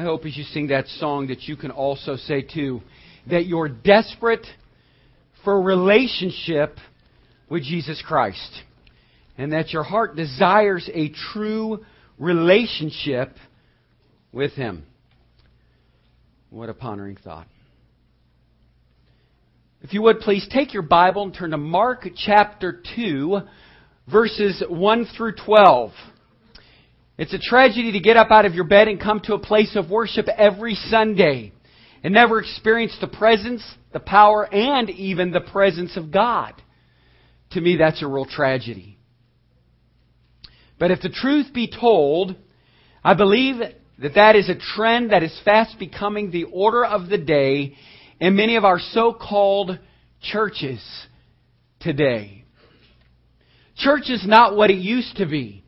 I hope as you sing that song that you can also say too that you're desperate for a relationship with Jesus Christ and that your heart desires a true relationship with Him. What a pondering thought. If you would please take your Bible and turn to Mark chapter 2, verses 1 through 12. It's a tragedy to get up out of your bed and come to a place of worship every Sunday and never experience the presence, the power, and even the presence of God. To me, that's a real tragedy. But if the truth be told, I believe that that is a trend that is fast becoming the order of the day in many of our so-called churches today. Church is not what it used to be.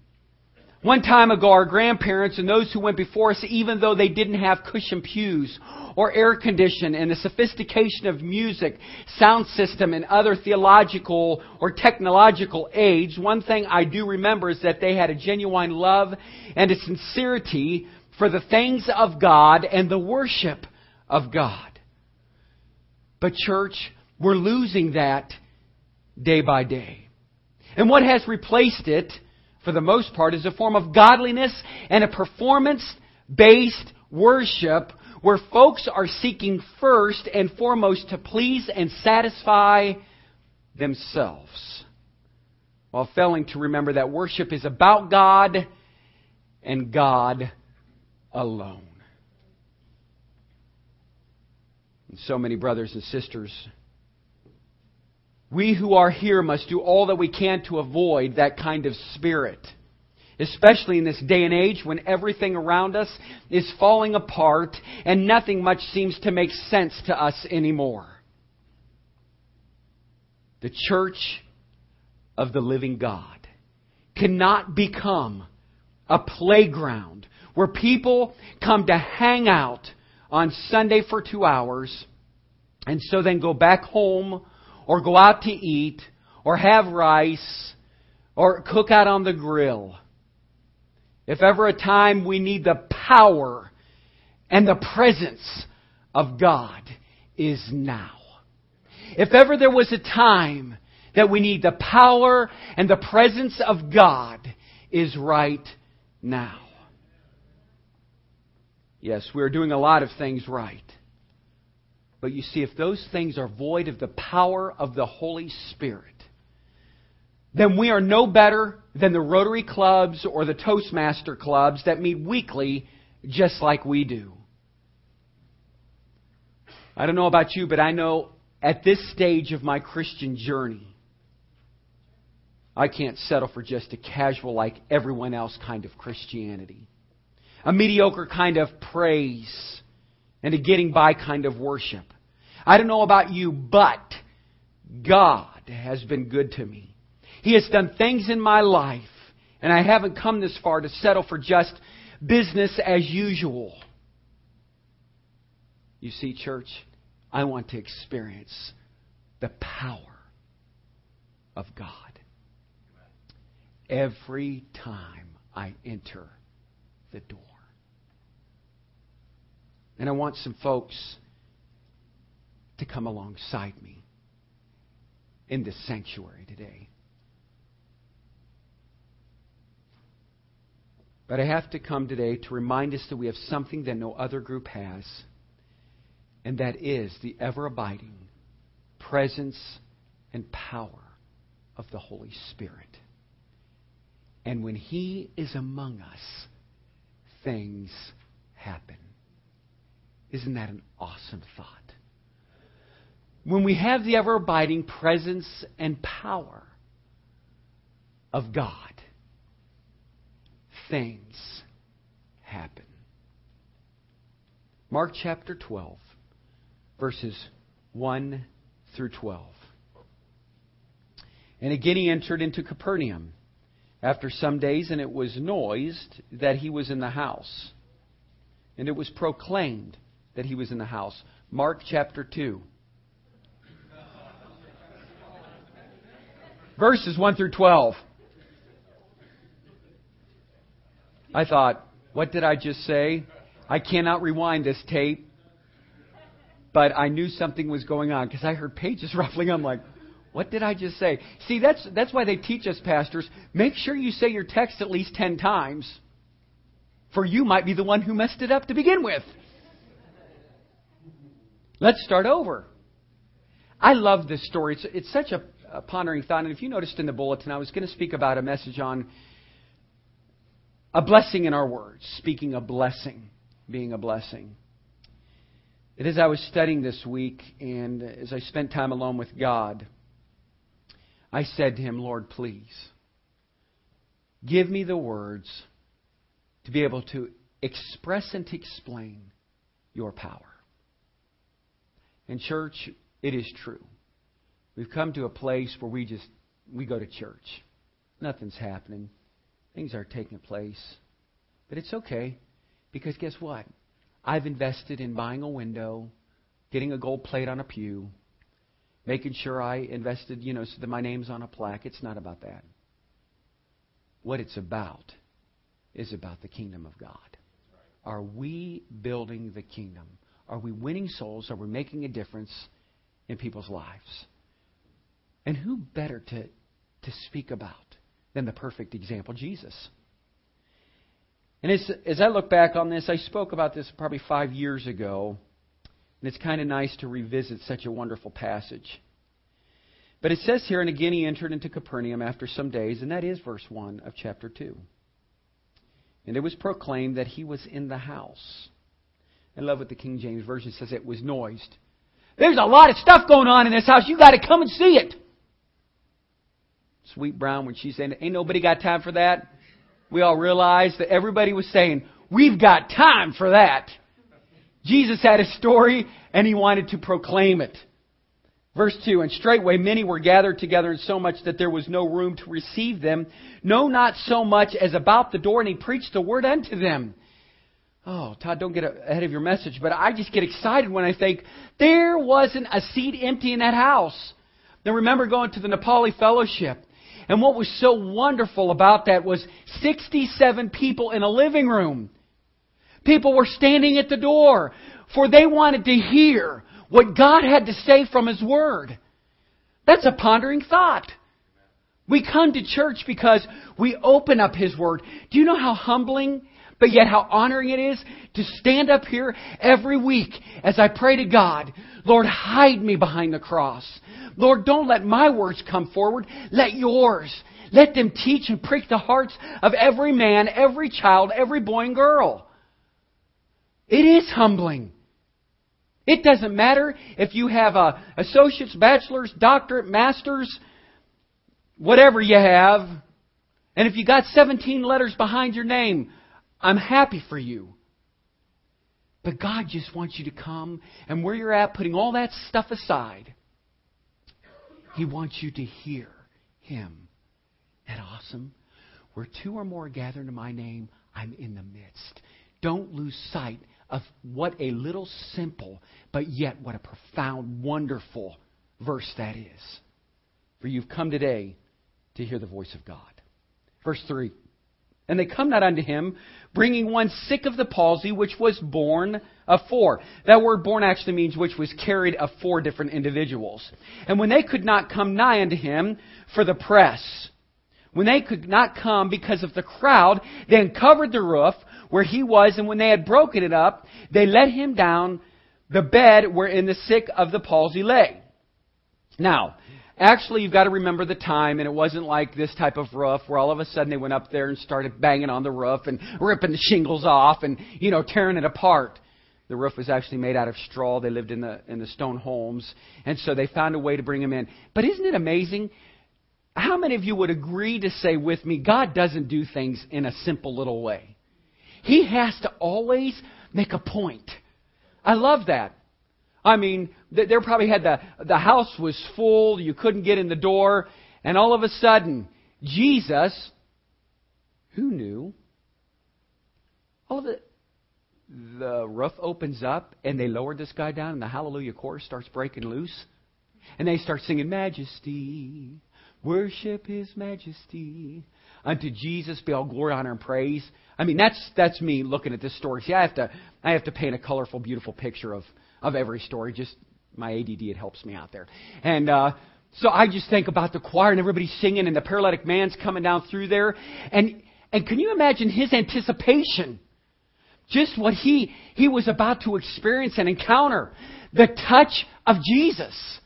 One time ago, our grandparents and those who went before us, even though they didn't have cushion pews or air condition and the sophistication of music, sound system, and other theological or technological aids, one thing I do remember is that they had a genuine love and a sincerity for the things of God and the worship of God. But church, we're losing that day by day. And what has replaced it for the most part, is a form of godliness and a performance based worship where folks are seeking first and foremost to please and satisfy themselves while failing to remember that worship is about God and God alone. And so many brothers and sisters we who are here must do all that we can to avoid that kind of spirit. Especially in this day and age when everything around us is falling apart and nothing much seems to make sense to us anymore. The church of the living God cannot become a playground where people come to hang out on Sunday for two hours and so then go back home or go out to eat, or have rice, or cook out on the grill. If ever a time we need the power and the presence of God is now. If ever there was a time that we need the power and the presence of God is right now. Yes, we're doing a lot of things right. But you see, if those things are void of the power of the Holy Spirit, then we are no better than the Rotary clubs or the Toastmaster clubs that meet weekly just like we do. I don't know about you, but I know at this stage of my Christian journey, I can't settle for just a casual, like everyone else kind of Christianity. A mediocre kind of praise and a getting by kind of worship. I don't know about you, but God has been good to me. He has done things in my life, and I haven't come this far to settle for just business as usual. You see, church, I want to experience the power of God every time I enter the door. And I want some folks to come alongside me in this sanctuary today. But I have to come today to remind us that we have something that no other group has, and that is the ever abiding presence and power of the Holy Spirit. And when He is among us, things happen. Isn't that an awesome thought? When we have the ever abiding presence and power of God, things happen. Mark chapter 12, verses 1 through 12. And again he entered into Capernaum after some days, and it was noised that he was in the house. And it was proclaimed that he was in the house. Mark chapter 2. Verses 1 through 12. I thought, what did I just say? I cannot rewind this tape, but I knew something was going on because I heard pages ruffling. I'm like, what did I just say? See, that's, that's why they teach us, pastors, make sure you say your text at least 10 times, for you might be the one who messed it up to begin with. Let's start over. I love this story. It's, it's such a, a pondering thought. And if you noticed in the bulletin, I was going to speak about a message on a blessing in our words, speaking a blessing, being a blessing. It is I was studying this week, and as I spent time alone with God, I said to Him, Lord, please, give me the words to be able to express and to explain your power. And, church, it is true. We've come to a place where we just we go to church. Nothing's happening. Things aren't taking place. But it's okay because guess what? I've invested in buying a window, getting a gold plate on a pew, making sure I invested, you know, so that my name's on a plaque. It's not about that. What it's about is about the kingdom of God. Are we building the kingdom? Are we winning souls? Are we making a difference in people's lives? And who better to, to speak about than the perfect example, Jesus? And as, as I look back on this, I spoke about this probably five years ago, and it's kind of nice to revisit such a wonderful passage. But it says here, and again he entered into Capernaum after some days, and that is verse 1 of chapter 2. And it was proclaimed that he was in the house. I love what the King James Version says it was noised. There's a lot of stuff going on in this house. You've got to come and see it. Sweet Brown, when she's saying, Ain't nobody got time for that, we all realized that everybody was saying, We've got time for that. Jesus had a story and he wanted to proclaim it. Verse 2 And straightway many were gathered together, and so much that there was no room to receive them, no, not so much as about the door, and he preached the word unto them. Oh, Todd, don't get ahead of your message, but I just get excited when I think there wasn't a seat empty in that house. Now remember going to the Nepali Fellowship. And what was so wonderful about that was 67 people in a living room. People were standing at the door, for they wanted to hear what God had to say from His Word. That's a pondering thought. We come to church because we open up His Word. Do you know how humbling but yet, how honoring it is to stand up here every week as I pray to God, Lord, hide me behind the cross. Lord, don't let my words come forward. Let yours. Let them teach and prick the hearts of every man, every child, every boy and girl. It is humbling. It doesn't matter if you have a associate's, bachelor's, doctorate, master's, whatever you have, and if you got 17 letters behind your name, I'm happy for you. But God just wants you to come and where you're at, putting all that stuff aside, He wants you to hear Him. Isn't that awesome? Where two or more gather in my name, I'm in the midst. Don't lose sight of what a little simple, but yet what a profound, wonderful verse that is. For you've come today to hear the voice of God. Verse 3 and they come not unto him, bringing one sick of the palsy, which was borne of four. That word borne actually means which was carried of four different individuals. And when they could not come nigh unto him for the press, when they could not come because of the crowd, they uncovered the roof where he was, and when they had broken it up, they let him down the bed wherein the sick of the palsy lay. Now, Actually, you've got to remember the time, and it wasn't like this type of roof where all of a sudden they went up there and started banging on the roof and ripping the shingles off and, you know, tearing it apart. The roof was actually made out of straw. They lived in the, in the stone homes. And so they found a way to bring him in. But isn't it amazing? How many of you would agree to say with me, God doesn't do things in a simple little way? He has to always make a point. I love that. I mean, they probably had the, the house was full, you couldn't get in the door, and all of a sudden, Jesus, who knew? All of it, the roof opens up, and they lowered this guy down, and the Hallelujah chorus starts breaking loose. And they start singing, Majesty, worship His Majesty. unto Jesus be all glory, honor, and praise. I mean, that's that's me looking at this story. See, I have to I have to paint a colorful, beautiful picture of of every story. Just my ADD, it helps me out there. And uh, so I just think about the choir and everybody singing, and the paralytic man's coming down through there, and and can you imagine his anticipation? Just what he he was about to experience and encounter, the touch of Jesus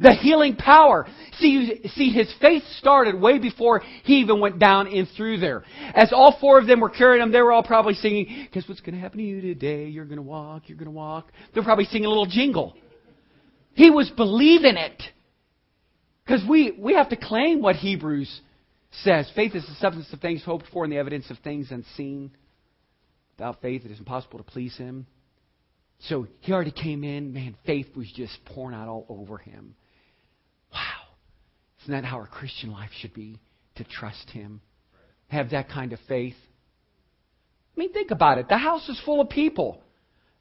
the healing power. See, see, his faith started way before he even went down and through there. As all four of them were carrying him, they were all probably singing, guess what's going to happen to you today? You're going to walk, you're going to walk. They're probably singing a little jingle. He was believing it. Because we, we have to claim what Hebrews says. Faith is the substance of things hoped for and the evidence of things unseen. Without faith, it is impossible to please him. So he already came in. Man, faith was just pouring out all over him. Wow. Isn't that how our Christian life should be? To trust Him. Have that kind of faith. I mean, think about it. The house is full of people.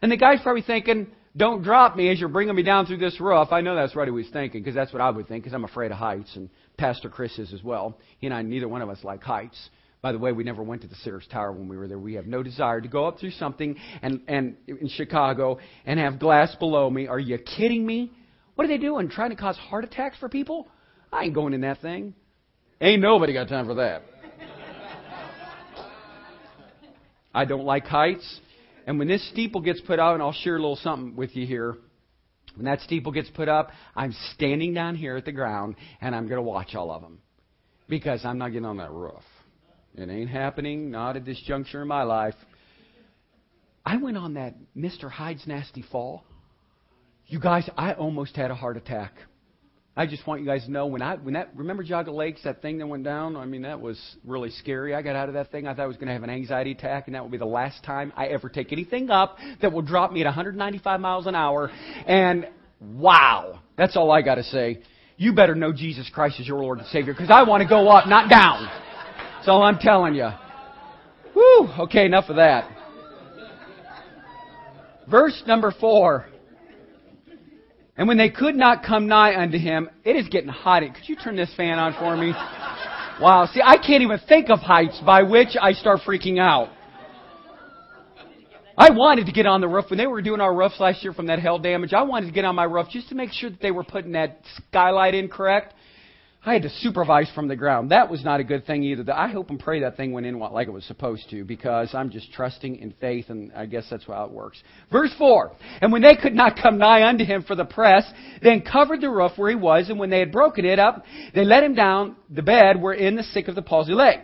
And the guy's probably thinking, don't drop me as you're bringing me down through this roof. I know that's what he was thinking, because that's what I would think, because I'm afraid of heights, and Pastor Chris is as well. He and I, neither one of us like heights. By the way, we never went to the Sears Tower when we were there. We have no desire to go up through something and, and in Chicago and have glass below me. Are you kidding me? What are they doing? Trying to cause heart attacks for people? I ain't going in that thing. Ain't nobody got time for that. I don't like heights. And when this steeple gets put out, and I'll share a little something with you here. When that steeple gets put up, I'm standing down here at the ground and I'm going to watch all of them. Because I'm not getting on that roof. It ain't happening, not at this juncture in my life. I went on that Mr. Hyde's Nasty Fall. You guys, I almost had a heart attack. I just want you guys to know when I when that remember Geauga Lakes that thing that went down. I mean that was really scary. I got out of that thing. I thought I was going to have an anxiety attack, and that would be the last time I ever take anything up that will drop me at 195 miles an hour. And wow, that's all I got to say. You better know Jesus Christ is your Lord and Savior because I want to go up, not down. That's all I'm telling you. Whew. Okay, enough of that. Verse number four. And when they could not come nigh unto him, it is getting hot. Could you turn this fan on for me? Wow. See, I can't even think of heights by which I start freaking out. I wanted to get on the roof. When they were doing our roofs last year from that hail damage, I wanted to get on my roof just to make sure that they were putting that skylight in correct. I had to supervise from the ground. That was not a good thing either. I hope and pray that thing went in like it was supposed to because I'm just trusting in faith, and I guess that's how it works. Verse 4 And when they could not come nigh unto him for the press, then covered the roof where he was, and when they had broken it up, they let him down the bed wherein the sick of the palsy lay.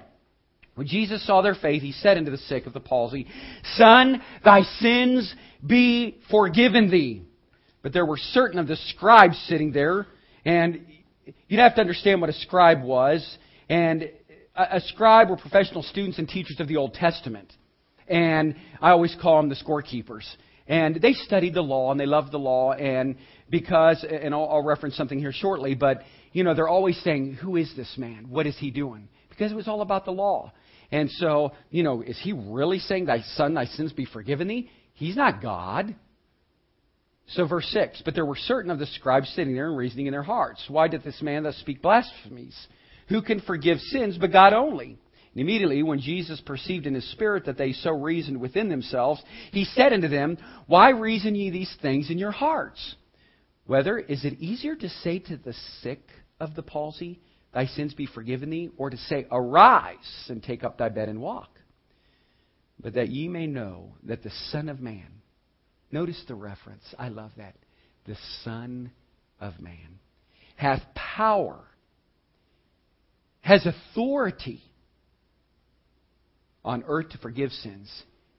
When Jesus saw their faith, he said unto the sick of the palsy, Son, thy sins be forgiven thee. But there were certain of the scribes sitting there, and you'd have to understand what a scribe was. And a, scribe were professional students and teachers of the Old Testament. And I always call them the scorekeepers. And they studied the law and they loved the law. And because, and I'll, I'll reference something here shortly, but, you know, they're always saying, who is this man? What is he doing? Because it was all about the law. And so, you know, is he really saying, Thy son, thy sins be forgiven thee? He's not God. So, verse 6 But there were certain of the scribes sitting there and reasoning in their hearts. Why did this man thus speak blasphemies? Who can forgive sins but God only? And immediately, when Jesus perceived in his spirit that they so reasoned within themselves, he said unto them, Why reason ye these things in your hearts? Whether is it easier to say to the sick of the palsy, Thy sins be forgiven thee, or to say, Arise and take up thy bed and walk? But that ye may know that the Son of Man Notice the reference. I love that. The Son of Man hath power, has authority on earth to forgive sins.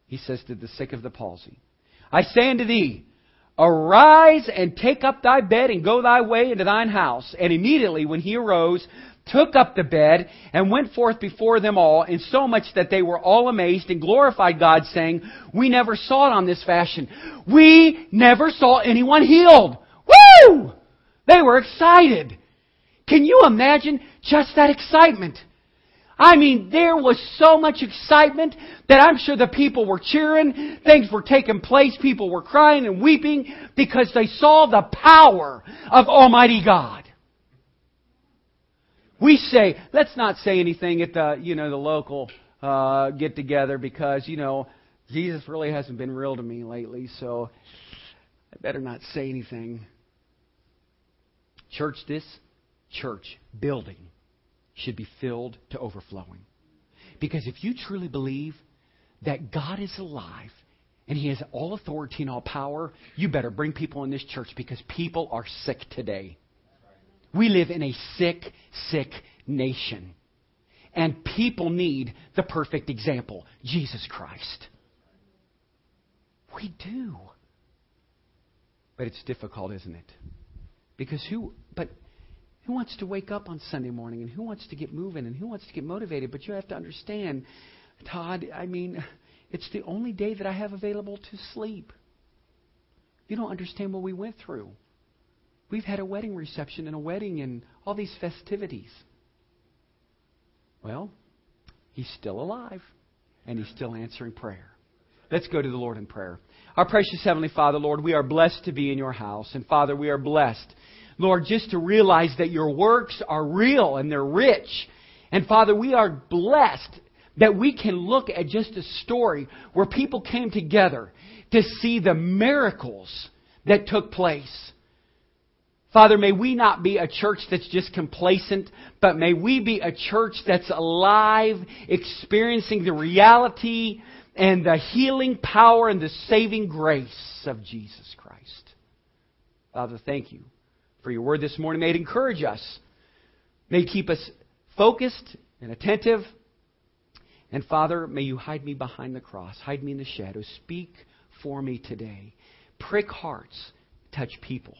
He says to the sick of the palsy, I say unto thee, Arise and take up thy bed and go thy way into thine house. And immediately when he arose, took up the bed, and went forth before them all, in so much that they were all amazed and glorified God, saying, We never saw it on this fashion. We never saw anyone healed. Woo! They were excited. Can you imagine just that excitement? I mean, there was so much excitement that I'm sure the people were cheering, things were taking place, people were crying and weeping because they saw the power of Almighty God. We say, let's not say anything at the, you know, the local uh, get together because, you know, Jesus really hasn't been real to me lately, so I better not say anything. Church, this church building should be filled to overflowing. Because if you truly believe that God is alive and He has all authority and all power, you better bring people in this church because people are sick today. We live in a sick, sick nation. And people need the perfect example Jesus Christ. We do. But it's difficult, isn't it? Because who, but who wants to wake up on Sunday morning and who wants to get moving and who wants to get motivated? But you have to understand, Todd, I mean, it's the only day that I have available to sleep. You don't understand what we went through. We've had a wedding reception and a wedding and all these festivities. Well, he's still alive and he's still answering prayer. Let's go to the Lord in prayer. Our precious Heavenly Father, Lord, we are blessed to be in your house. And Father, we are blessed, Lord, just to realize that your works are real and they're rich. And Father, we are blessed that we can look at just a story where people came together to see the miracles that took place. Father, may we not be a church that's just complacent, but may we be a church that's alive, experiencing the reality and the healing power and the saving grace of Jesus Christ. Father, thank you for your word this morning. May it encourage us. May it keep us focused and attentive. And Father, may you hide me behind the cross, hide me in the shadows. Speak for me today. Prick hearts, touch people.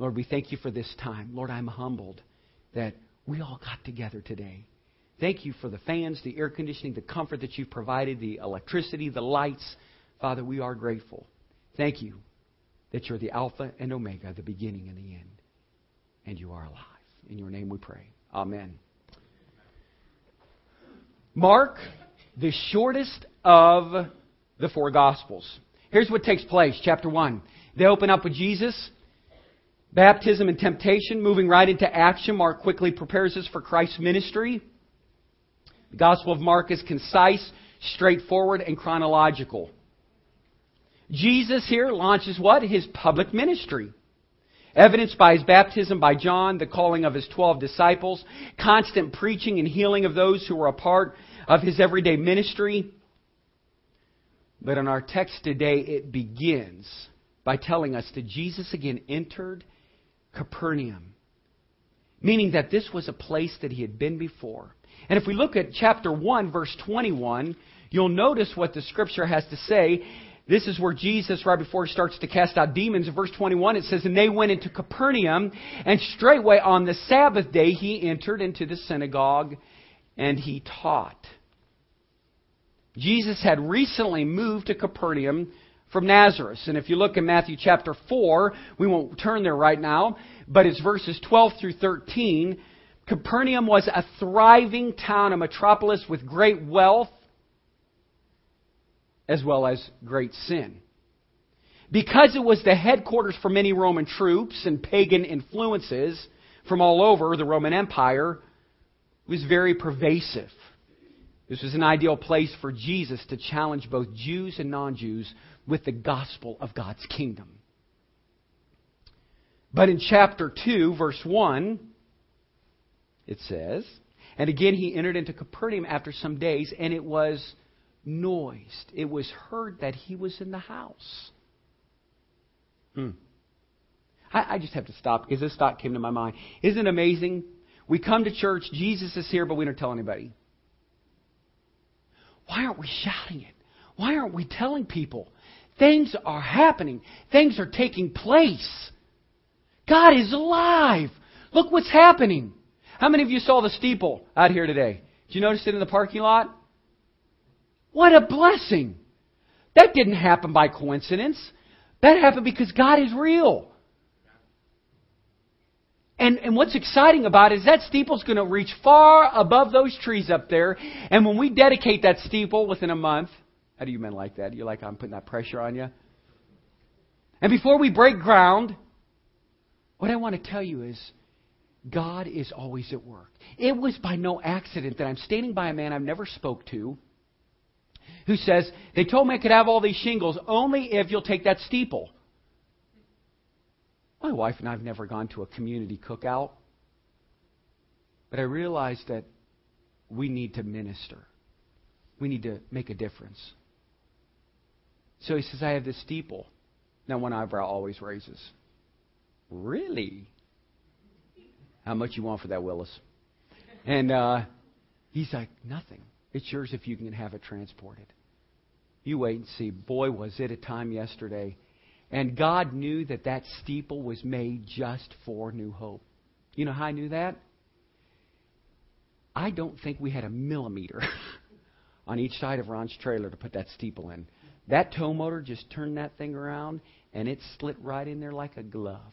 Lord, we thank you for this time. Lord, I'm humbled that we all got together today. Thank you for the fans, the air conditioning, the comfort that you've provided, the electricity, the lights. Father, we are grateful. Thank you that you're the Alpha and Omega, the beginning and the end. And you are alive. In your name we pray. Amen. Mark, the shortest of the four Gospels. Here's what takes place. Chapter 1. They open up with Jesus, baptism and temptation, moving right into action. Mark quickly prepares us for Christ's ministry. The Gospel of Mark is concise, straightforward, and chronological. Jesus here launches what? His public ministry. Evidenced by his baptism by John, the calling of his twelve disciples, constant preaching and healing of those who were a part of his everyday ministry. But in our text today, it begins by telling us that Jesus again entered Capernaum, meaning that this was a place that he had been before. And if we look at chapter 1, verse 21, you'll notice what the scripture has to say. This is where Jesus, right before he starts to cast out demons, in verse 21, it says, And they went into Capernaum, and straightway on the Sabbath day he entered into the synagogue and he taught. Jesus had recently moved to Capernaum from Nazareth. And if you look in Matthew chapter 4, we won't turn there right now, but it's verses 12 through 13. Capernaum was a thriving town, a metropolis with great wealth as well as great sin. Because it was the headquarters for many Roman troops and pagan influences from all over the Roman Empire, it was very pervasive. This was an ideal place for Jesus to challenge both Jews and non Jews with the gospel of God's kingdom. But in chapter 2, verse 1, it says. And again, he entered into Capernaum after some days, and it was noised. It was heard that he was in the house. Hmm. I, I just have to stop because this thought came to my mind. Isn't it amazing? We come to church, Jesus is here, but we don't tell anybody. Why aren't we shouting it? Why aren't we telling people? Things are happening. Things are taking place. God is alive. Look what's happening. How many of you saw the steeple out here today? Did you notice it in the parking lot? What a blessing! That didn't happen by coincidence. That happened because God is real. And, and what's exciting about it is that steeple's going to reach far above those trees up there. And when we dedicate that steeple within a month, how do you men like that? You're like, I'm putting that pressure on you. And before we break ground, what I want to tell you is God is always at work. It was by no accident that I'm standing by a man I've never spoke to who says, They told me I could have all these shingles only if you'll take that steeple. My wife and I have never gone to a community cookout, but I realized that we need to minister. We need to make a difference. So he says, I have this steeple. Now, one eyebrow always raises. Really? How much you want for that, Willis? And uh, he's like, Nothing. It's yours if you can have it transported. You wait and see. Boy, was it a time yesterday. And God knew that that steeple was made just for New Hope. You know how I knew that? I don't think we had a millimeter on each side of Ron's trailer to put that steeple in. That tow motor just turned that thing around and it slid right in there like a glove.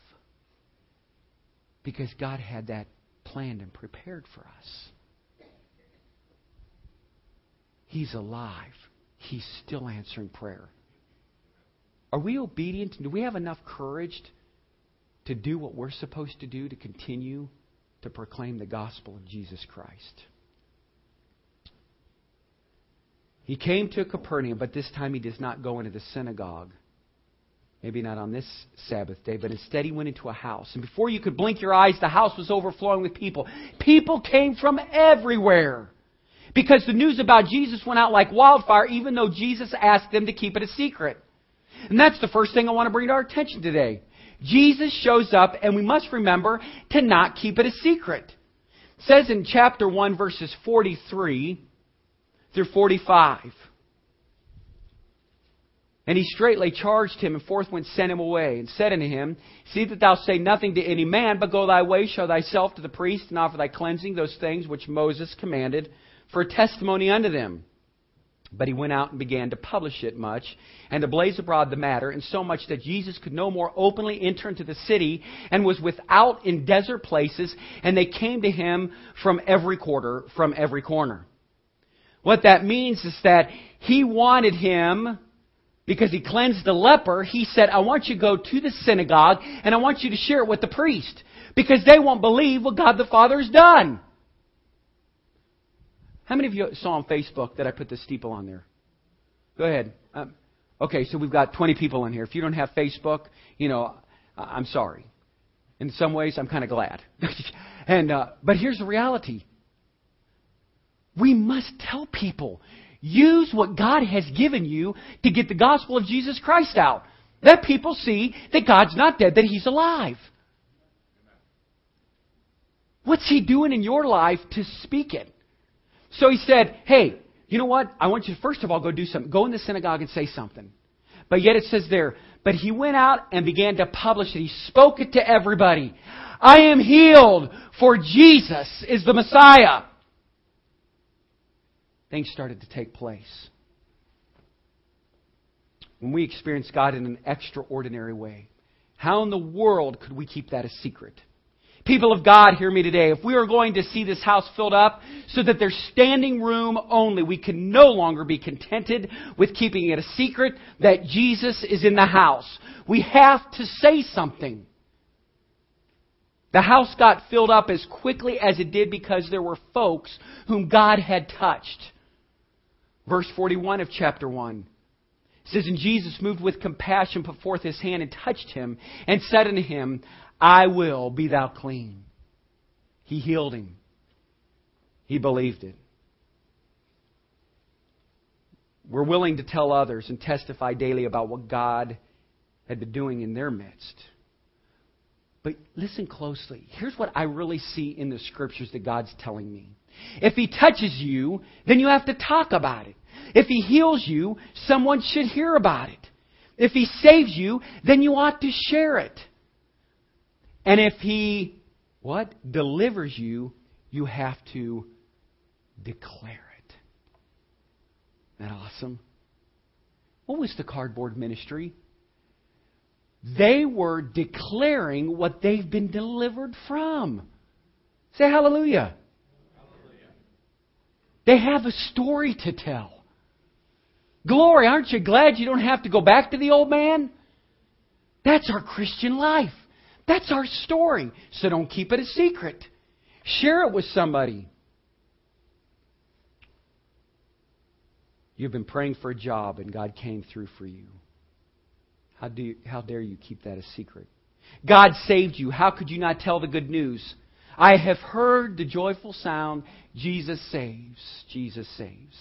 Because God had that planned and prepared for us. He's alive. He's still answering prayer. Are we obedient? Do we have enough courage to do what we're supposed to do to continue to proclaim the gospel of Jesus Christ? He came to Capernaum, but this time he does not go into the synagogue. Maybe not on this Sabbath day, but instead he went into a house. And before you could blink your eyes, the house was overflowing with people. People came from everywhere. Because the news about Jesus went out like wildfire, even though Jesus asked them to keep it a secret. And that's the first thing I want to bring to our attention today. Jesus shows up, and we must remember to not keep it a secret. It says in chapter 1, verses 43 through 45. And he straightly charged him, and forthwith sent him away, and said unto him, See that thou say nothing to any man, but go thy way, show thyself to the priest, and offer thy cleansing, those things which Moses commanded, for a testimony unto them. But he went out and began to publish it much, and to blaze abroad the matter, and so much that Jesus could no more openly enter into the city, and was without in desert places, and they came to him from every quarter, from every corner. What that means is that he wanted him, because he cleansed the leper, he said, I want you to go to the synagogue, and I want you to share it with the priest, because they won't believe what God the Father has done. How many of you saw on Facebook that I put the steeple on there? Go ahead. Um, okay, so we've got 20 people in here. If you don't have Facebook, you know, I'm sorry. In some ways, I'm kind of glad. and uh, but here's the reality: we must tell people. Use what God has given you to get the gospel of Jesus Christ out. Let people see that God's not dead, that He's alive. What's He doing in your life to speak it? So he said, Hey, you know what? I want you to first of all go do something. Go in the synagogue and say something. But yet it says there, but he went out and began to publish it. He spoke it to everybody. I am healed, for Jesus is the Messiah. Things started to take place. When we experience God in an extraordinary way, how in the world could we keep that a secret? People of God, hear me today. If we are going to see this house filled up so that there's standing room only, we can no longer be contented with keeping it a secret that Jesus is in the house. We have to say something. The house got filled up as quickly as it did because there were folks whom God had touched. Verse 41 of chapter 1 says, And Jesus moved with compassion, put forth his hand and touched him, and said unto him, I will be thou clean. He healed him. He believed it. We're willing to tell others and testify daily about what God had been doing in their midst. But listen closely. Here's what I really see in the scriptures that God's telling me. If He touches you, then you have to talk about it. If He heals you, someone should hear about it. If He saves you, then you ought to share it. And if he what? Delivers you, you have to declare it. Isn't that awesome? What was the cardboard ministry? They were declaring what they've been delivered from. Say hallelujah. hallelujah. They have a story to tell. Glory, aren't you glad you don't have to go back to the old man? That's our Christian life. That's our story. So don't keep it a secret. Share it with somebody. You've been praying for a job and God came through for you. How, do you, how dare you keep that a secret? God saved you. How could you not tell the good news? I have heard the joyful sound Jesus saves. Jesus saves.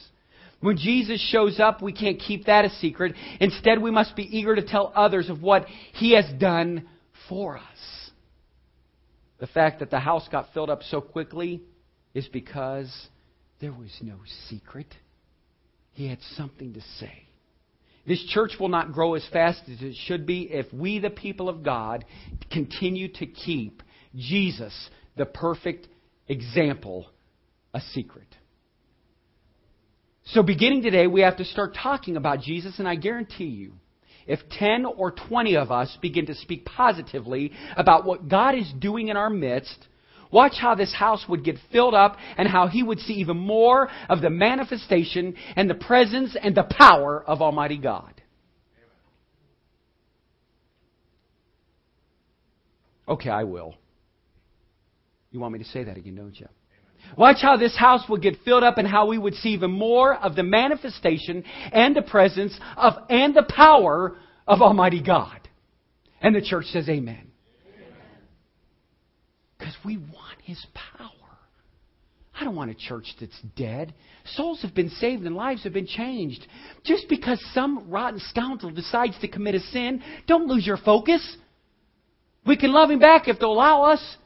When Jesus shows up, we can't keep that a secret. Instead, we must be eager to tell others of what He has done for us. The fact that the house got filled up so quickly is because there was no secret. He had something to say. This church will not grow as fast as it should be if we, the people of God, continue to keep Jesus, the perfect example, a secret. So, beginning today, we have to start talking about Jesus, and I guarantee you, if 10 or 20 of us begin to speak positively about what God is doing in our midst, watch how this house would get filled up and how He would see even more of the manifestation and the presence and the power of Almighty God. Okay, I will. You want me to say that again, don't you? Watch how this house will get filled up and how we would see even more of the manifestation and the presence of and the power of Almighty God. And the church says amen. Because we want His power. I don't want a church that's dead. Souls have been saved and lives have been changed. Just because some rotten scoundrel decides to commit a sin, don't lose your focus. We can love him back if they'll allow us.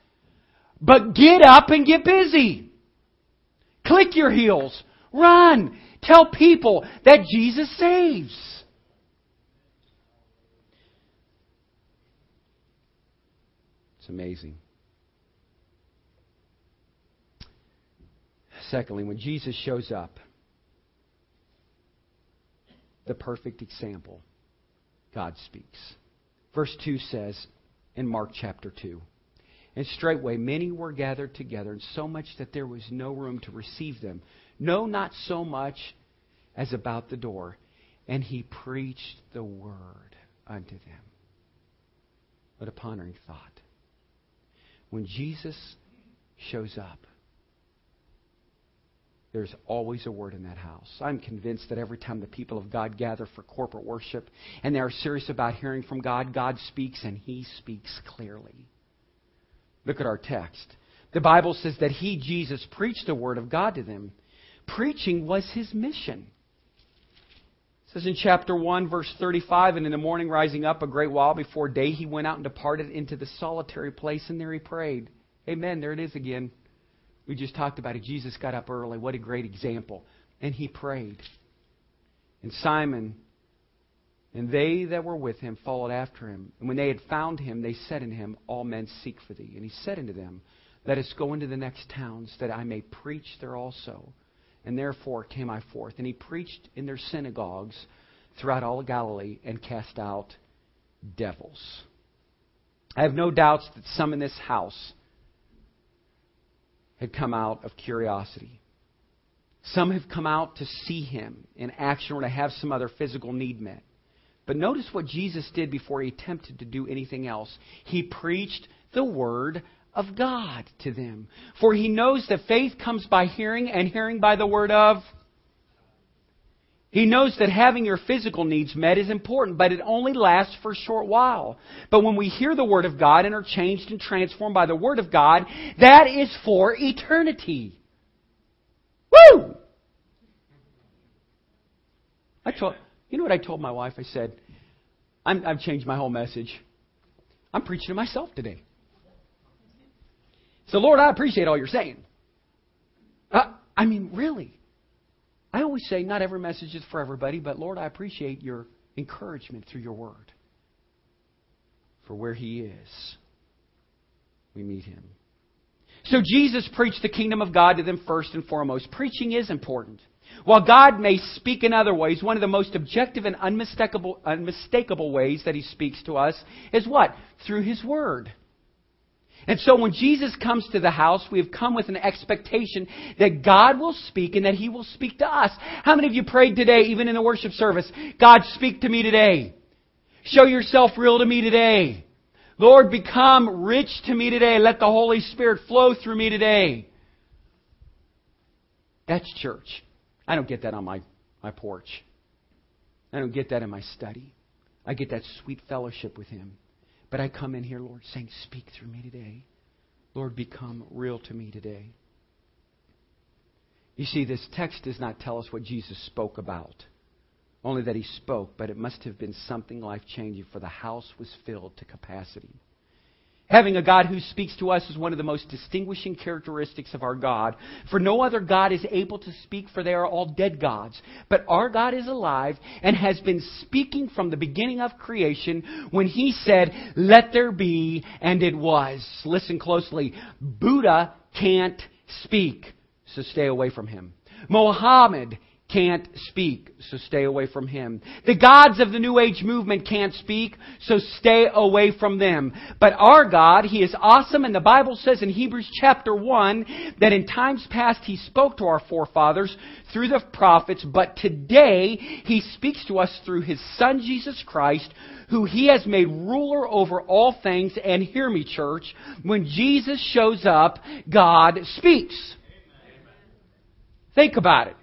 But get up and get busy. Click your heels. Run. Tell people that Jesus saves. It's amazing. Secondly, when Jesus shows up, the perfect example, God speaks. Verse 2 says in Mark chapter 2 and straightway many were gathered together, and so much that there was no room to receive them. No, not so much as about the door. And he preached the word unto them. What a pondering thought. When Jesus shows up, there's always a word in that house. I'm convinced that every time the people of God gather for corporate worship and they are serious about hearing from God, God speaks and He speaks clearly. Look at our text. The Bible says that he, Jesus, preached the word of God to them. Preaching was his mission. It says in chapter 1, verse 35, And in the morning rising up a great while before day, he went out and departed into the solitary place, and there he prayed. Amen. There it is again. We just talked about it. Jesus got up early. What a great example. And he prayed. And Simon and they that were with him followed after him. And when they had found him, they said unto him, All men seek for thee. And he said unto them, Let us go into the next towns, that I may preach there also. And therefore came I forth. And he preached in their synagogues throughout all Galilee, and cast out devils. I have no doubts that some in this house had come out of curiosity. Some have come out to see him in action or to have some other physical need met. But notice what Jesus did before he attempted to do anything else. He preached the Word of God to them. For he knows that faith comes by hearing, and hearing by the Word of. He knows that having your physical needs met is important, but it only lasts for a short while. But when we hear the Word of God and are changed and transformed by the Word of God, that is for eternity. Woo! I told, you know what I told my wife? I said, i have changed my whole message. I'm preaching to myself today. So, Lord, I appreciate all you're saying. Uh, I mean, really. I always say not every message is for everybody, but Lord, I appreciate your encouragement through your word. For where he is, we meet him. So Jesus preached the kingdom of God to them first and foremost. Preaching is important. While God may speak in other ways, one of the most objective and unmistakable, unmistakable ways that He speaks to us is what? Through His Word. And so when Jesus comes to the house, we have come with an expectation that God will speak and that He will speak to us. How many of you prayed today, even in the worship service? God, speak to me today. Show yourself real to me today. Lord, become rich to me today. Let the Holy Spirit flow through me today. That's church. I don't get that on my, my porch. I don't get that in my study. I get that sweet fellowship with Him. But I come in here, Lord, saying, Speak through me today. Lord, become real to me today. You see, this text does not tell us what Jesus spoke about, only that He spoke, but it must have been something life changing, for the house was filled to capacity. Having a God who speaks to us is one of the most distinguishing characteristics of our God. For no other God is able to speak, for they are all dead gods. But our God is alive and has been speaking from the beginning of creation when He said, Let there be, and it was. Listen closely. Buddha can't speak, so stay away from him. Mohammed can't speak, so stay away from him. The gods of the New Age movement can't speak, so stay away from them. But our God, He is awesome, and the Bible says in Hebrews chapter 1 that in times past He spoke to our forefathers through the prophets, but today He speaks to us through His Son Jesus Christ, who He has made ruler over all things. And hear me, church, when Jesus shows up, God speaks. Think about it.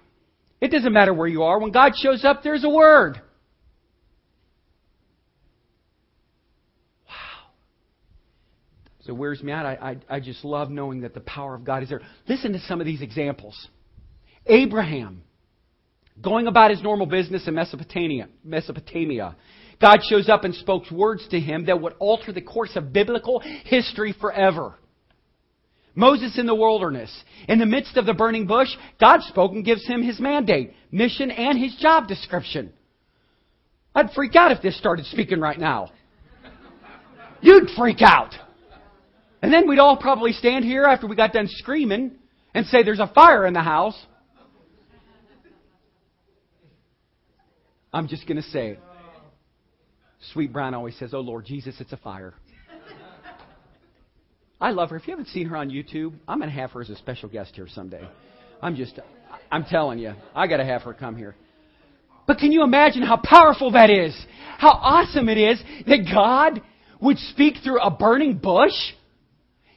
It doesn't matter where you are. When God shows up, there's a word. Wow. So it wears me out. I, I, I just love knowing that the power of God is there. Listen to some of these examples. Abraham, going about his normal business in Mesopotamia. Mesopotamia. God shows up and spoke words to him that would alter the course of biblical history forever. Moses in the wilderness. In the midst of the burning bush, God spoke and gives him his mandate, mission, and his job description. I'd freak out if this started speaking right now. You'd freak out. And then we'd all probably stand here after we got done screaming and say, There's a fire in the house. I'm just going to say. Sweet Brown always says, Oh Lord Jesus, it's a fire. I love her. If you haven't seen her on YouTube, I'm going to have her as a special guest here someday. I'm just, I'm telling you, I got to have her come here. But can you imagine how powerful that is? How awesome it is that God would speak through a burning bush?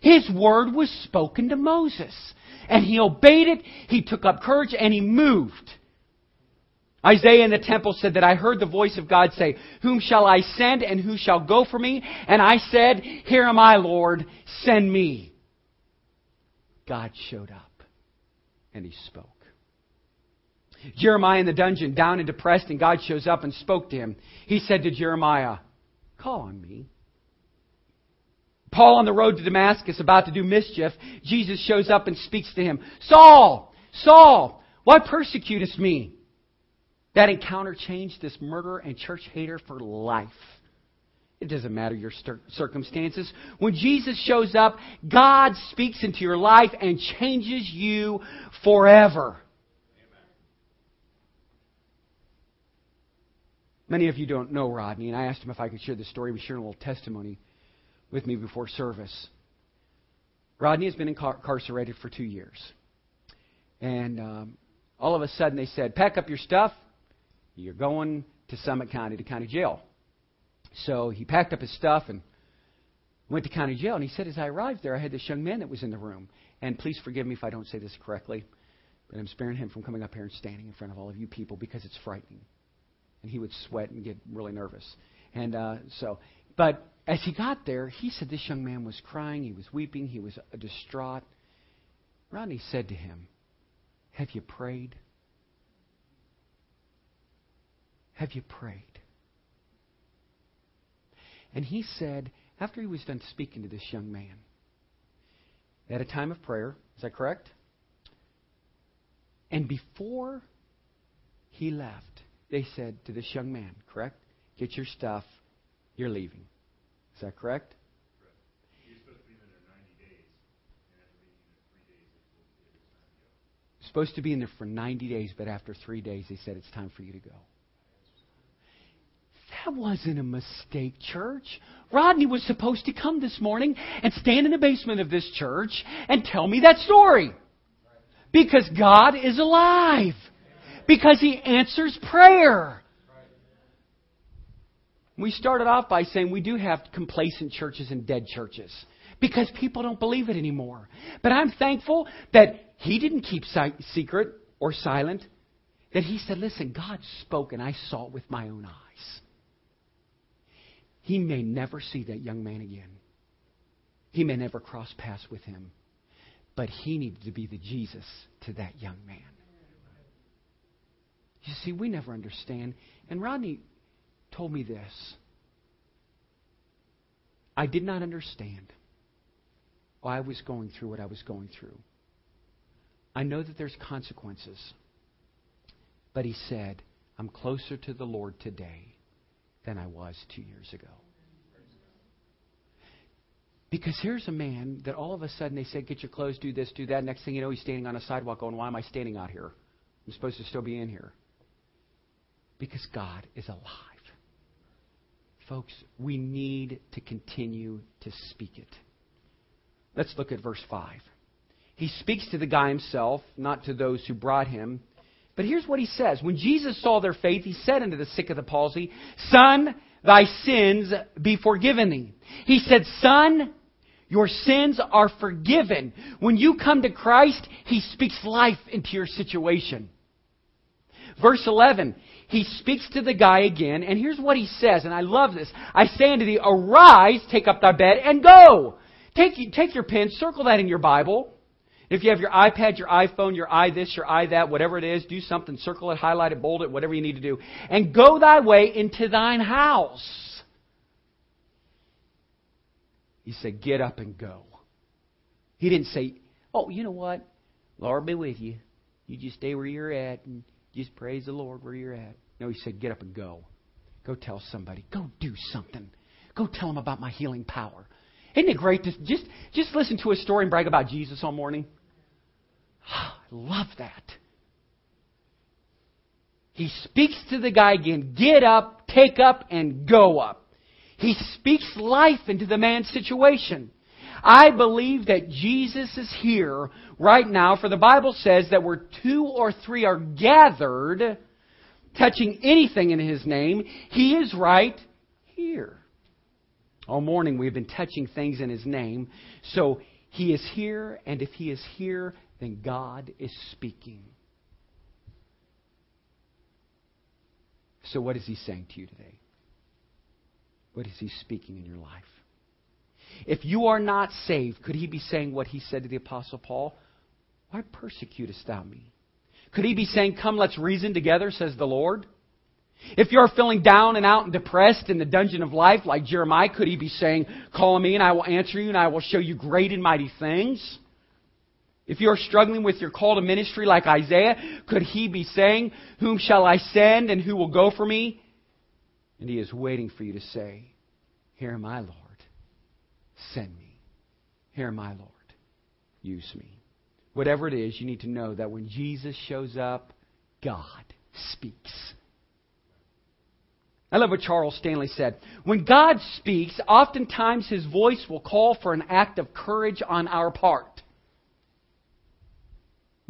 His word was spoken to Moses. And he obeyed it, he took up courage, and he moved. Isaiah in the temple said that I heard the voice of God say, Whom shall I send and who shall go for me? And I said, Here am I, Lord, send me. God showed up and he spoke. Jeremiah in the dungeon, down and depressed, and God shows up and spoke to him. He said to Jeremiah, Call on me. Paul on the road to Damascus, about to do mischief, Jesus shows up and speaks to him. Saul, Saul, why persecutest me? That encounter changed this murderer and church hater for life. It doesn't matter your circumstances. When Jesus shows up, God speaks into your life and changes you forever. Many of you don't know Rodney, and I asked him if I could share the story. He was sharing a little testimony with me before service. Rodney has been incarcerated for two years. And um, all of a sudden they said, Pack up your stuff. You're going to Summit County, to county jail. So he packed up his stuff and went to county jail. And he said, as I arrived there, I had this young man that was in the room. And please forgive me if I don't say this correctly, but I'm sparing him from coming up here and standing in front of all of you people because it's frightening. And he would sweat and get really nervous. And uh, so, but as he got there, he said this young man was crying, he was weeping, he was distraught. Rodney said to him, Have you prayed? Have you prayed? And he said, after he was done speaking to this young man, at a time of prayer, is that correct? And before he left, they said to this young man, correct? Get your stuff, you're leaving. Is that correct? You're supposed to be in there for 90 days, but after three days, they said, It's time for you to go. That wasn't a mistake, church. Rodney was supposed to come this morning and stand in the basement of this church and tell me that story. Because God is alive. Because He answers prayer. We started off by saying we do have complacent churches and dead churches because people don't believe it anymore. But I'm thankful that he didn't keep secret or silent, that he said, Listen, God spoke and I saw it with my own eyes. He may never see that young man again. He may never cross paths with him. But he needed to be the Jesus to that young man. You see, we never understand. And Rodney told me this I did not understand why I was going through what I was going through. I know that there's consequences. But he said, I'm closer to the Lord today than I was two years ago. Because here's a man that all of a sudden they said, Get your clothes, do this, do that. Next thing you know, he's standing on a sidewalk going, Why am I standing out here? I'm supposed to still be in here. Because God is alive. Folks, we need to continue to speak it. Let's look at verse 5. He speaks to the guy himself, not to those who brought him. But here's what he says. When Jesus saw their faith, he said unto the sick of the palsy, Son, thy sins be forgiven thee. He said, Son, your sins are forgiven. When you come to Christ, He speaks life into your situation. Verse 11, He speaks to the guy again, and here's what He says, and I love this. I say unto thee, arise, take up thy bed, and go. Take, take your pen, circle that in your Bible. If you have your iPad, your iPhone, your i this, your i that, whatever it is, do something, circle it, highlight it, bold it, whatever you need to do. And go thy way into thine house. He said, Get up and go. He didn't say, Oh, you know what? Lord be with you. You just stay where you're at and just praise the Lord where you're at. No, he said, Get up and go. Go tell somebody. Go do something. Go tell them about my healing power. Isn't it great to just, just listen to a story and brag about Jesus all morning? I love that. He speaks to the guy again get up, take up, and go up. He speaks life into the man's situation. I believe that Jesus is here right now, for the Bible says that where two or three are gathered, touching anything in His name, He is right here. All morning we've been touching things in His name. So He is here, and if He is here, then God is speaking. So, what is He saying to you today? What is he speaking in your life? If you are not saved, could he be saying what he said to the Apostle Paul? Why persecutest thou me? Could he be saying, Come, let's reason together, says the Lord? If you're feeling down and out and depressed in the dungeon of life like Jeremiah, could he be saying, Call me and I will answer you and I will show you great and mighty things? If you're struggling with your call to ministry like Isaiah, could he be saying, Whom shall I send and who will go for me? And He is waiting for you to say, Here am I, Lord. Send me. Here am I, Lord. Use me. Whatever it is, you need to know that when Jesus shows up, God speaks. I love what Charles Stanley said. When God speaks, oftentimes his voice will call for an act of courage on our part.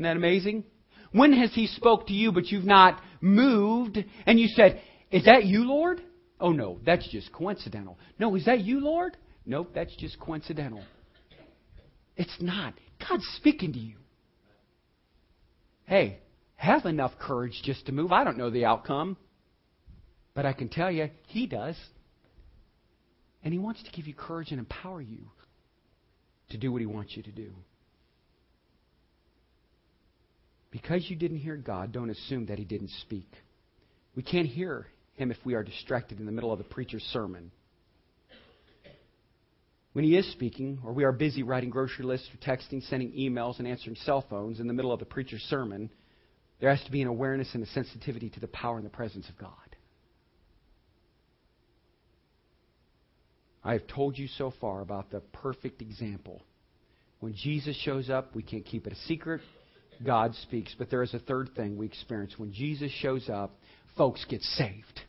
Isn't that amazing? When has he spoke to you but you've not moved and you said, is that you, Lord? Oh, no, that's just coincidental. No, is that you, Lord? Nope, that's just coincidental. It's not. God's speaking to you. Hey, have enough courage just to move. I don't know the outcome, but I can tell you, He does. And He wants to give you courage and empower you to do what He wants you to do. Because you didn't hear God, don't assume that He didn't speak. We can't hear him if we are distracted in the middle of the preacher's sermon. When he is speaking, or we are busy writing grocery lists or texting, sending emails, and answering cell phones in the middle of the preacher's sermon, there has to be an awareness and a sensitivity to the power and the presence of God. I have told you so far about the perfect example. When Jesus shows up, we can't keep it a secret. God speaks. But there is a third thing we experience. When Jesus shows up, folks get saved.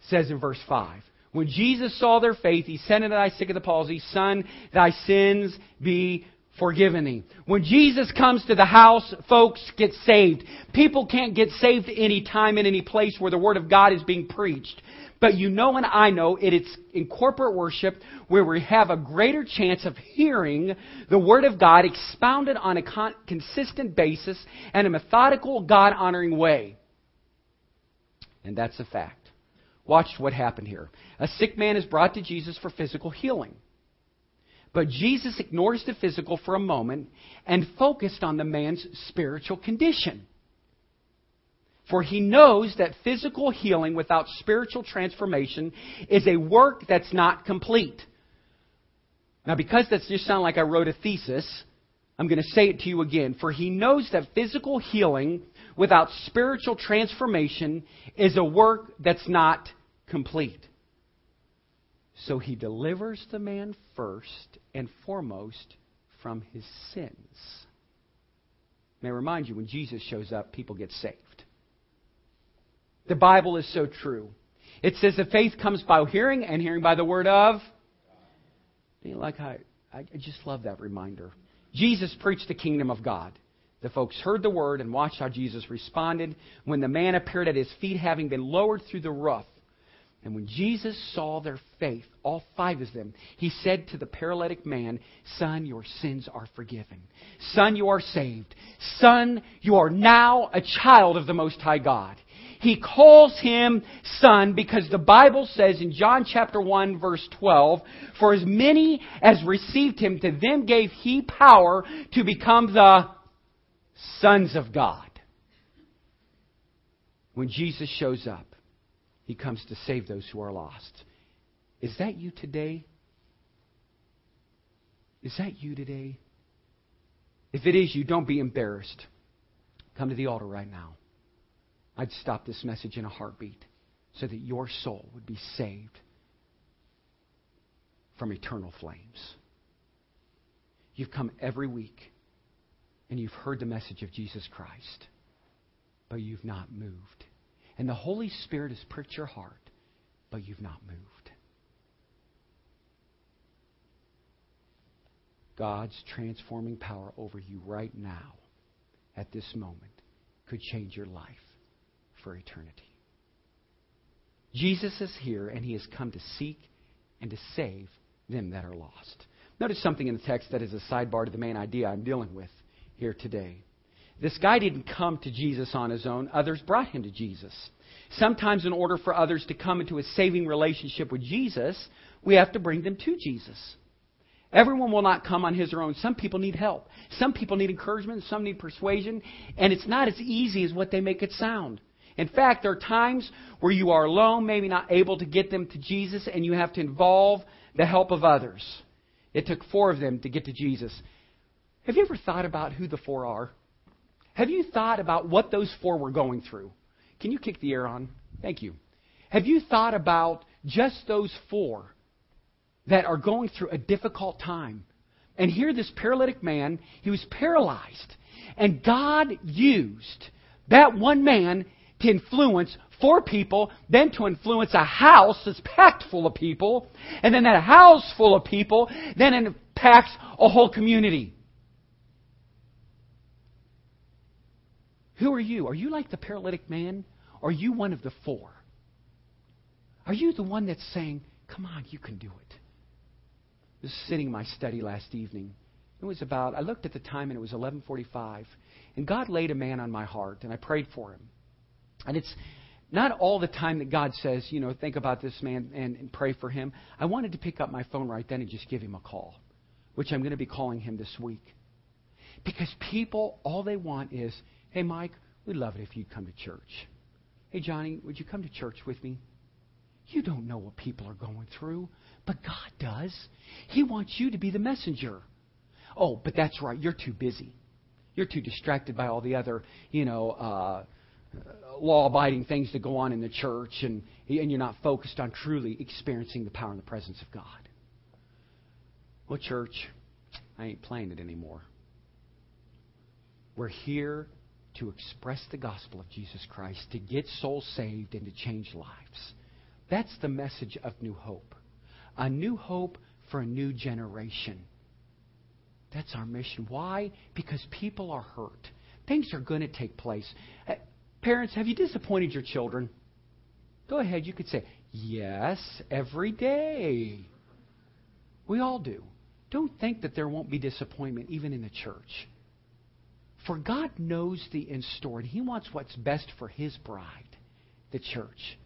It says in verse 5. When Jesus saw their faith, he said unto thy sick of the palsy, Son, thy sins be forgiven. Me. When Jesus comes to the house, folks get saved. People can't get saved any time in any place where the Word of God is being preached. But you know and I know it is in corporate worship where we have a greater chance of hearing the Word of God expounded on a con- consistent basis and a methodical, God honoring way. And that's a fact. Watch what happened here. A sick man is brought to Jesus for physical healing. But Jesus ignores the physical for a moment and focused on the man's spiritual condition. For he knows that physical healing without spiritual transformation is a work that's not complete. Now, because that just sounds like I wrote a thesis, I'm going to say it to you again. For he knows that physical healing without spiritual transformation is a work that's not complete. So he delivers the man first and foremost from his sins. May I remind you, when Jesus shows up, people get saved. The Bible is so true. It says that faith comes by hearing, and hearing by the word of. Like I, I just love that reminder. Jesus preached the kingdom of God. The folks heard the word and watched how Jesus responded when the man appeared at his feet, having been lowered through the roof. And when Jesus saw their faith, all five of them, he said to the paralytic man, Son, your sins are forgiven. Son, you are saved. Son, you are now a child of the Most High God. He calls him son because the Bible says in John chapter 1 verse 12, For as many as received him, to them gave he power to become the sons of God. When Jesus shows up, he comes to save those who are lost. Is that you today? Is that you today? If it is you, don't be embarrassed. Come to the altar right now. I'd stop this message in a heartbeat so that your soul would be saved from eternal flames. You've come every week and you've heard the message of Jesus Christ, but you've not moved. And the Holy Spirit has pricked your heart, but you've not moved. God's transforming power over you right now, at this moment, could change your life for eternity. Jesus is here, and he has come to seek and to save them that are lost. Notice something in the text that is a sidebar to the main idea I'm dealing with here today. This guy didn't come to Jesus on his own, others brought him to Jesus. Sometimes, in order for others to come into a saving relationship with Jesus, we have to bring them to Jesus. Everyone will not come on his or own. Some people need help. Some people need encouragement. Some need persuasion. And it's not as easy as what they make it sound. In fact, there are times where you are alone, maybe not able to get them to Jesus, and you have to involve the help of others. It took four of them to get to Jesus. Have you ever thought about who the four are? Have you thought about what those four were going through? Can you kick the air on? Thank you. Have you thought about just those four that are going through a difficult time? And here, this paralytic man, he was paralyzed. And God used that one man to influence four people, then to influence a house that's packed full of people, and then that house full of people then impacts a whole community. Who are you? Are you like the paralytic man? Are you one of the four? Are you the one that's saying, Come on, you can do it? I was sitting in my study last evening. It was about I looked at the time and it was eleven forty five. And God laid a man on my heart and I prayed for him. And it's not all the time that God says, you know, think about this man and, and pray for him. I wanted to pick up my phone right then and just give him a call, which I'm going to be calling him this week. Because people, all they want is, hey, Mike, we'd love it if you'd come to church. Hey, Johnny, would you come to church with me? You don't know what people are going through, but God does. He wants you to be the messenger. Oh, but that's right, you're too busy. You're too distracted by all the other, you know, uh, law abiding things that go on in the church, and, and you're not focused on truly experiencing the power and the presence of God. Well, church, I ain't playing it anymore. We're here to express the gospel of Jesus Christ, to get souls saved, and to change lives. That's the message of New Hope. A new hope for a new generation. That's our mission. Why? Because people are hurt. Things are going to take place. Uh, parents, have you disappointed your children? Go ahead, you could say, Yes, every day. We all do. Don't think that there won't be disappointment even in the church. For God knows the in store, and He wants what's best for His bride, the church.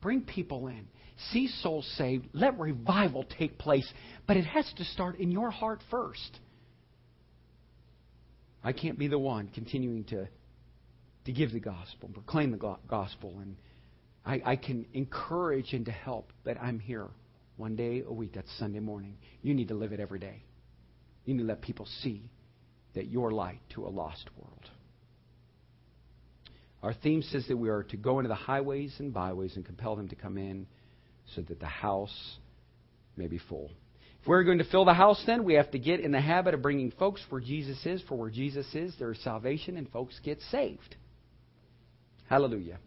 Bring people in. See souls saved. Let revival take place. But it has to start in your heart first. I can't be the one continuing to, to give the gospel, proclaim the gospel, and I, I can encourage and to help, but I'm here one day a week. That's Sunday morning. You need to live it every day. You need to let people see that you're light to a lost world. Our theme says that we are to go into the highways and byways and compel them to come in so that the house may be full. If we're going to fill the house, then we have to get in the habit of bringing folks where Jesus is, for where Jesus is, there is salvation, and folks get saved. Hallelujah.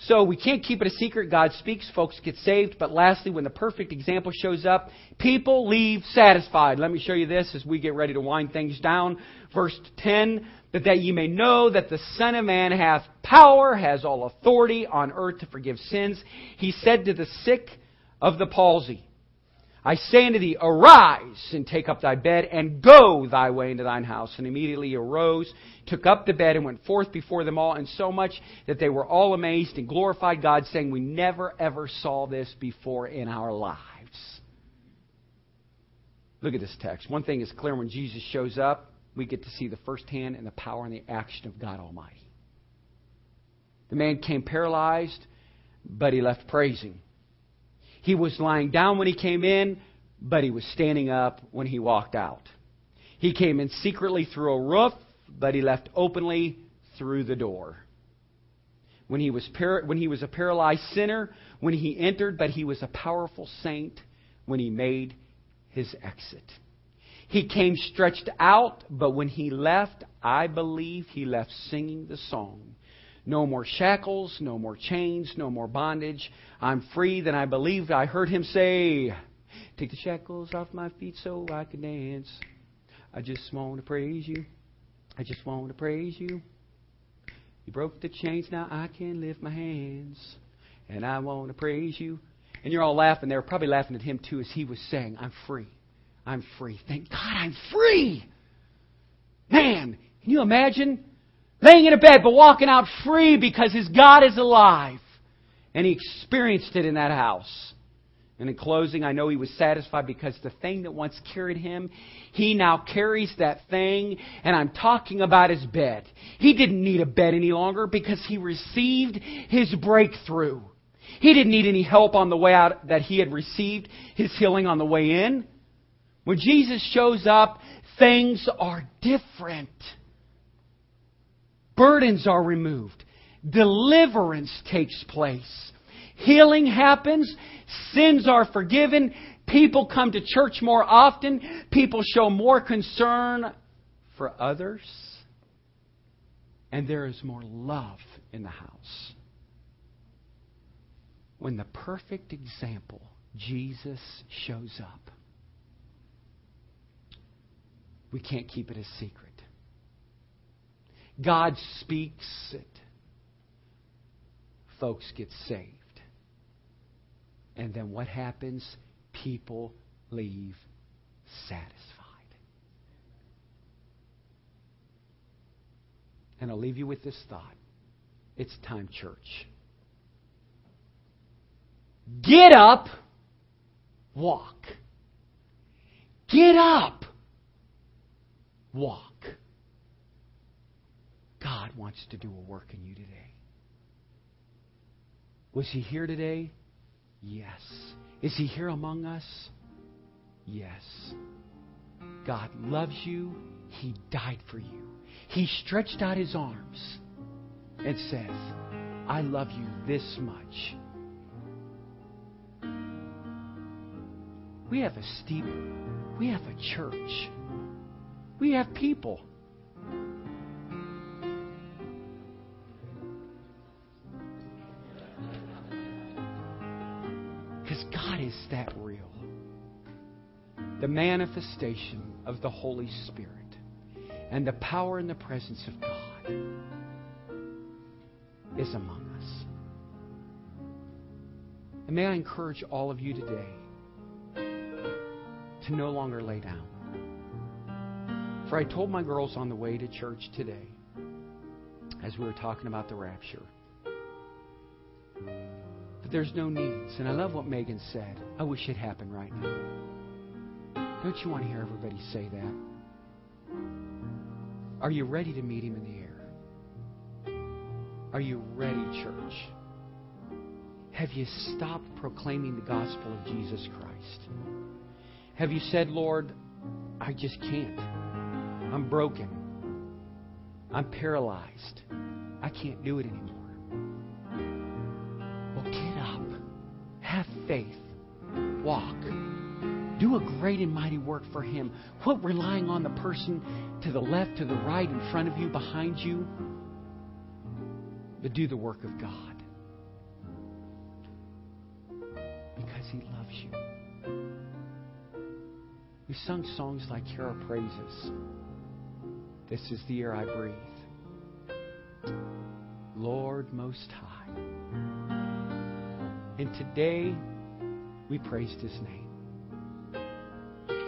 So we can't keep it a secret. God speaks, folks get saved. But lastly, when the perfect example shows up, people leave satisfied. Let me show you this as we get ready to wind things down. Verse 10 But that ye may know that the Son of Man hath power, has all authority on earth to forgive sins. He said to the sick of the palsy, I say unto thee, arise and take up thy bed and go thy way into thine house. And immediately he arose, took up the bed and went forth before them all, and so much that they were all amazed and glorified God, saying, We never ever saw this before in our lives. Look at this text. One thing is clear when Jesus shows up, we get to see the firsthand and the power and the action of God Almighty. The man came paralyzed, but he left praising. He was lying down when he came in, but he was standing up when he walked out. He came in secretly through a roof, but he left openly through the door. When he was, par- when he was a paralyzed sinner, when he entered, but he was a powerful saint when he made his exit. He came stretched out, but when he left, I believe he left singing the song no more shackles, no more chains, no more bondage. I'm free. Then I believed I heard him say, Take the shackles off my feet so I can dance. I just want to praise you. I just want to praise you. You broke the chains, now I can lift my hands. And I want to praise you. And you're all laughing. They were probably laughing at him too as he was saying, I'm free. I'm free. Thank God I'm free. Man, can you imagine laying in a bed, but walking out free because his God is alive. And he experienced it in that house. And in closing, I know he was satisfied because the thing that once carried him, he now carries that thing, and I'm talking about his bed. He didn't need a bed any longer because he received his breakthrough. He didn't need any help on the way out that he had received his healing on the way in. When Jesus shows up, things are different. Burdens are removed. Deliverance takes place. Healing happens. Sins are forgiven. People come to church more often. People show more concern for others. And there is more love in the house. When the perfect example, Jesus, shows up, we can't keep it a secret. God speaks it. Folks get saved. And then what happens? People leave satisfied. And I'll leave you with this thought. It's time, church. Get up, walk. Get up, walk. God wants to do a work in you today. Was he here today? Yes. Is he here among us? Yes. God loves you. He died for you. He stretched out his arms and says, I love you this much. We have a steep, we have a church, we have people. That real. the manifestation of the Holy Spirit and the power and the presence of God is among us. And may I encourage all of you today to no longer lay down. For I told my girls on the way to church today, as we were talking about the rapture, there's no needs. And I love what Megan said. I wish it happened right now. Don't you want to hear everybody say that? Are you ready to meet him in the air? Are you ready, church? Have you stopped proclaiming the gospel of Jesus Christ? Have you said, Lord, I just can't? I'm broken. I'm paralyzed. I can't do it anymore. Have faith. Walk. Do a great and mighty work for Him. Quit relying on the person to the left, to the right, in front of you, behind you. But do the work of God. Because He loves you. We sung songs like Hear Our Praises. This is the air I breathe. Lord Most High. And today, we praised His name.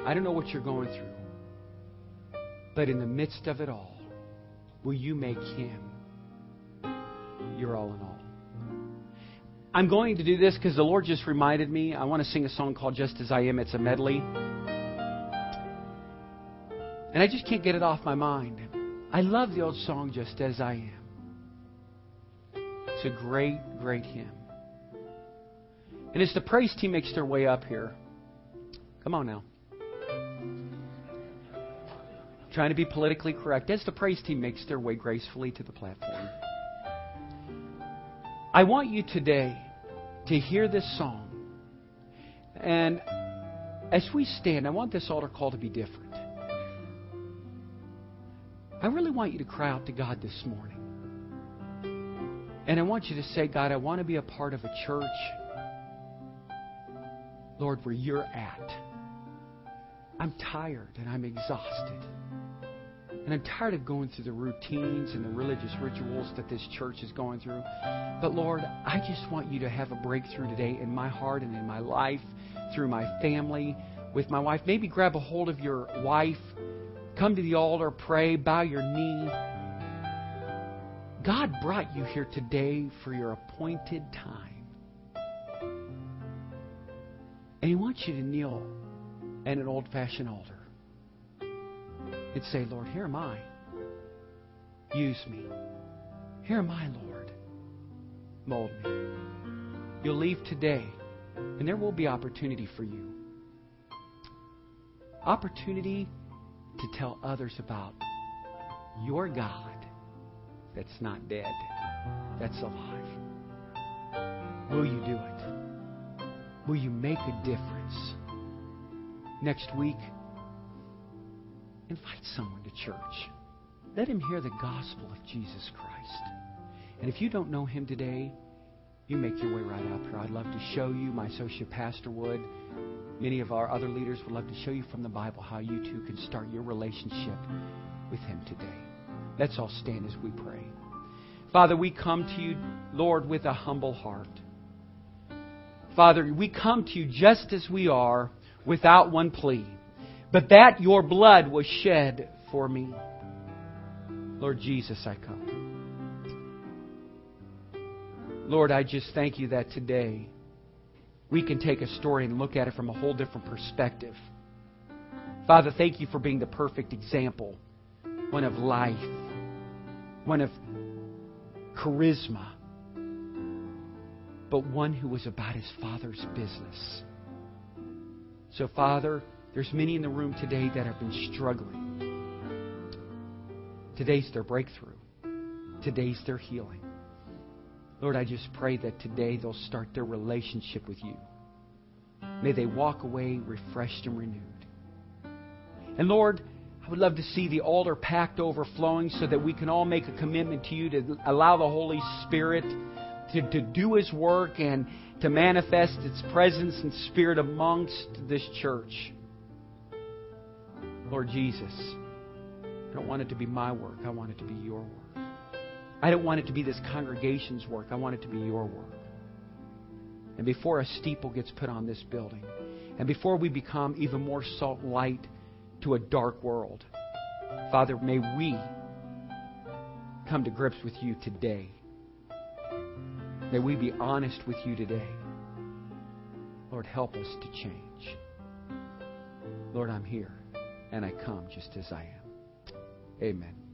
I don't know what you're going through, but in the midst of it all, will you make Him your all in all? I'm going to do this because the Lord just reminded me. I want to sing a song called Just As I Am. It's a medley. And I just can't get it off my mind. I love the old song, Just As I Am. It's a great, great hymn. And as the praise team makes their way up here, come on now. Trying to be politically correct. As the praise team makes their way gracefully to the platform, I want you today to hear this song. And as we stand, I want this altar call to be different. I really want you to cry out to God this morning. And I want you to say, God, I want to be a part of a church, Lord, where you're at. I'm tired and I'm exhausted. And I'm tired of going through the routines and the religious rituals that this church is going through. But Lord, I just want you to have a breakthrough today in my heart and in my life, through my family, with my wife. Maybe grab a hold of your wife, come to the altar, pray, bow your knee. God brought you here today for your appointed time. And He wants you to kneel at an old fashioned altar and say, Lord, here am I. Use me. Here am I, Lord. Mold me. You'll leave today, and there will be opportunity for you. Opportunity to tell others about your God that's not dead, that's alive. Will you do it? Will you make a difference? Next week, invite someone to church. Let him hear the gospel of Jesus Christ. And if you don't know him today, you make your way right up here. I'd love to show you. My associate pastor would. Many of our other leaders would love to show you from the Bible how you too can start your relationship with him today. Let's all stand as we pray. Father, we come to you, Lord, with a humble heart. Father, we come to you just as we are without one plea, but that your blood was shed for me. Lord Jesus, I come. Lord, I just thank you that today we can take a story and look at it from a whole different perspective. Father, thank you for being the perfect example one of life, one of charisma, but one who was about his Father's business. So, Father, there's many in the room today that have been struggling. Today's their breakthrough. Today's their healing. Lord, I just pray that today they'll start their relationship with you. May they walk away refreshed and renewed. And Lord, I would love to see the altar packed overflowing so that we can all make a commitment to you to allow the Holy Spirit to, to do His work and to manifest its presence and spirit amongst this church. Lord Jesus, I don't want it to be my work. I want it to be your work. I don't want it to be this congregation's work. I want it to be your work. And before a steeple gets put on this building, and before we become even more salt light to a dark world, Father, may we come to grips with you today. May we be honest with you today. Lord, help us to change. Lord, I'm here, and I come just as I am. Amen.